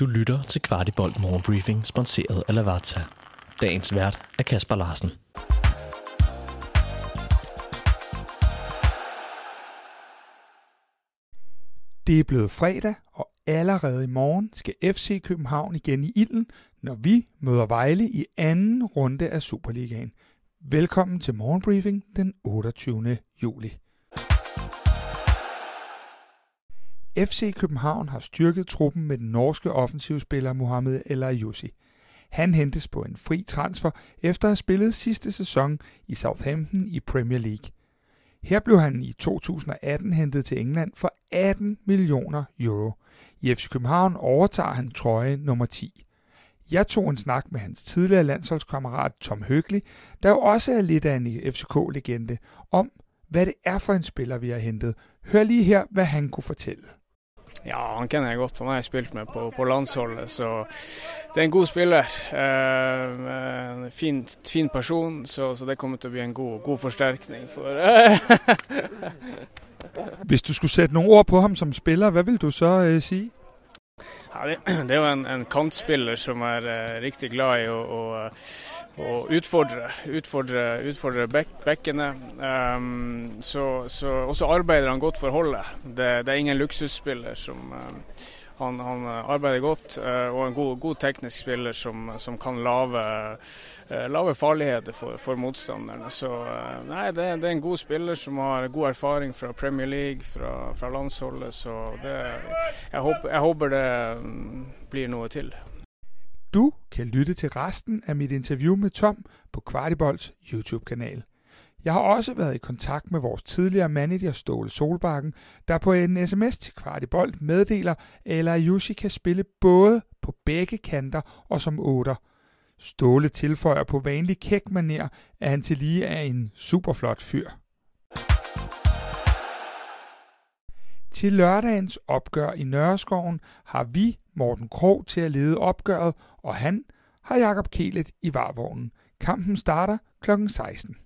Du lytter til Kvartibolt Morgenbriefing, sponsoreret af Lavazza. Dagens vært er Kasper Larsen. Det er blevet fredag, og allerede i morgen skal FC København igen i ilden, når vi møder Vejle i anden runde af Superligaen. Velkommen til Morgenbriefing den 28. juli. FC København har styrket truppen med den norske offensivspiller Mohamed El Ayousi. Han hentes på en fri transfer efter at have spillet sidste sæson i Southampton i Premier League. Her blev han i 2018 hentet til England for 18 millioner euro. I FC København overtager han trøje nummer 10. Jeg tog en snak med hans tidligere landsholdskammerat Tom Høgli, der jo også er lidt af en FCK-legende, om hvad det er for en spiller, vi har hentet. Hør lige her, hvad han kunne fortælle. Ja, han kjenner jeg godt. Han har jeg spilt med på, på landsholdet, så det er en god spiller. Eh, en fin, fin person, så, så, det kommer til å bli en god, god forsterkning for Hvis du skulle sætte nogle ord på ham som spiller, hvad vil du så øh, sige? Ja, det, det er jo en, en kantspiller som er uh, riktig glad i å, å, utfordre, utfordre, utfordre bek, bekkene. Um, så, så også arbeider han godt for holdet. Det, det er ingen luksusspiller som um, han, han, eh, arbeider godt uh, og en god, god, teknisk spiller som, som kan lave, uh, lave farligheter for, for, motstanderne. Så uh, nei, det, det, er en god spiller som har god erfaring fra Premier League, fra, fra landsholdet. Så det, jeg, håper, jeg håper det um, blir noe til. Du kan lytte til resten af mit interview med Tom på Kvartibolds YouTube-kanal. Jeg har også været i kontakt med vores tidligere manager Ståle Solbakken, der på en sms til Kvartibold meddeler, at Ayushi kan spille både på begge kanter og som otter. Ståle tilføjer på vanlig kæk maner, at han til lige er en superflot fyr. Til lørdagens opgør i Nørreskoven har vi Morten Krog til at lede opgøret, og han har Jakob Kelet i varvognen. Kampen starter kl. 16.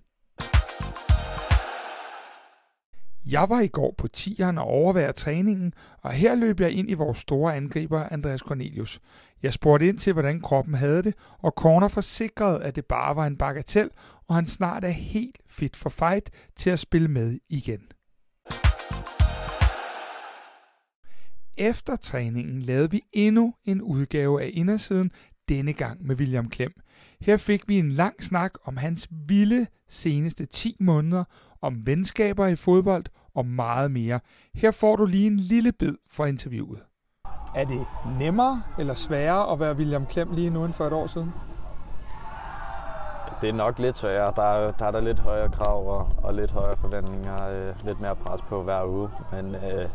Jeg var i går på tieren og overværede træningen, og her løb jeg ind i vores store angriber, Andreas Cornelius. Jeg spurgte ind til, hvordan kroppen havde det, og Corner forsikrede, at det bare var en bagatel, og han snart er helt fit for fight til at spille med igen. Efter træningen lavede vi endnu en udgave af indersiden, denne gang med William Klem. Her fik vi en lang snak om hans vilde seneste 10 måneder, om venskaber i fodbold og meget mere. Her får du lige en lille bid fra interviewet. Er det nemmere eller sværere at være William Klem lige nu end for et år siden? Det er nok lidt sværere. Der er, der er der lidt højere krav og, og lidt højere forventninger. Øh, lidt mere pres på hver uge. Men øh,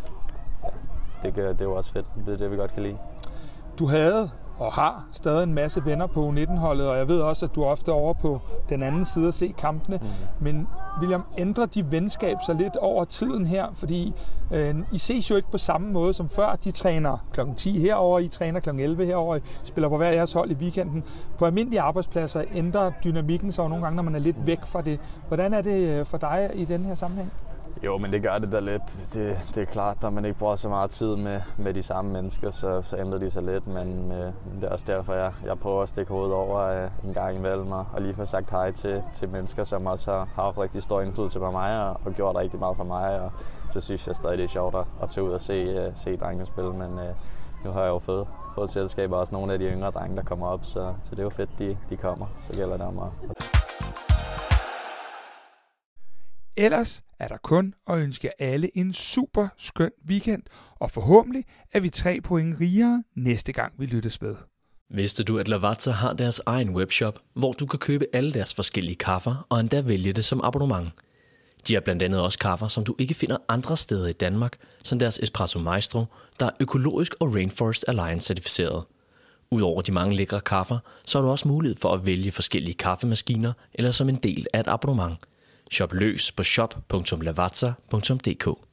det, det er jo også fedt. Det er det, vi godt kan lide. Du havde og har stadig en masse venner på U19-holdet, og jeg ved også, at du er ofte over på den anden side at se kampene. Mm. Men William, ændrer de venskab så lidt over tiden her? Fordi øh, I ses jo ikke på samme måde som før. De træner kl. 10 herover, I træner kl. 11 herover, I spiller på hver jeres hold i weekenden. På almindelige arbejdspladser ændrer dynamikken sig nogle gange, når man er lidt væk fra det. Hvordan er det øh, for dig i den her sammenhæng? Jo, men det gør det da lidt. Det, det er klart, når man ikke bruger så meget tid med, med de samme mennesker, så, så ændrer de sig lidt. Men øh, det er også derfor, jeg, jeg prøver at stikke hovedet over øh, en gang imellem og, og lige få sagt hej til, til mennesker, som også har, har haft rigtig stor indflydelse på mig og, og gjort rigtig meget for mig. Og så synes jeg stadig, det er sjovt at, at tage ud og se, øh, se drengene spille. Men øh, nu har jeg jo fået, fået selskab også nogle af de yngre drenge, der kommer op, så, så det er jo fedt, de, de kommer. Så gælder det om at Ellers er der kun at ønske alle en super skøn weekend, og forhåbentlig er vi tre point rigere næste gang vi lyttes ved. Vidste du, at Lavazza har deres egen webshop, hvor du kan købe alle deres forskellige kaffer og endda vælge det som abonnement? De har blandt andet også kaffer, som du ikke finder andre steder i Danmark, som deres Espresso Maestro, der er økologisk og Rainforest Alliance certificeret. Udover de mange lækre kaffer, så har du også mulighed for at vælge forskellige kaffemaskiner eller som en del af et abonnement – Shop løs på shop.lavazza.dk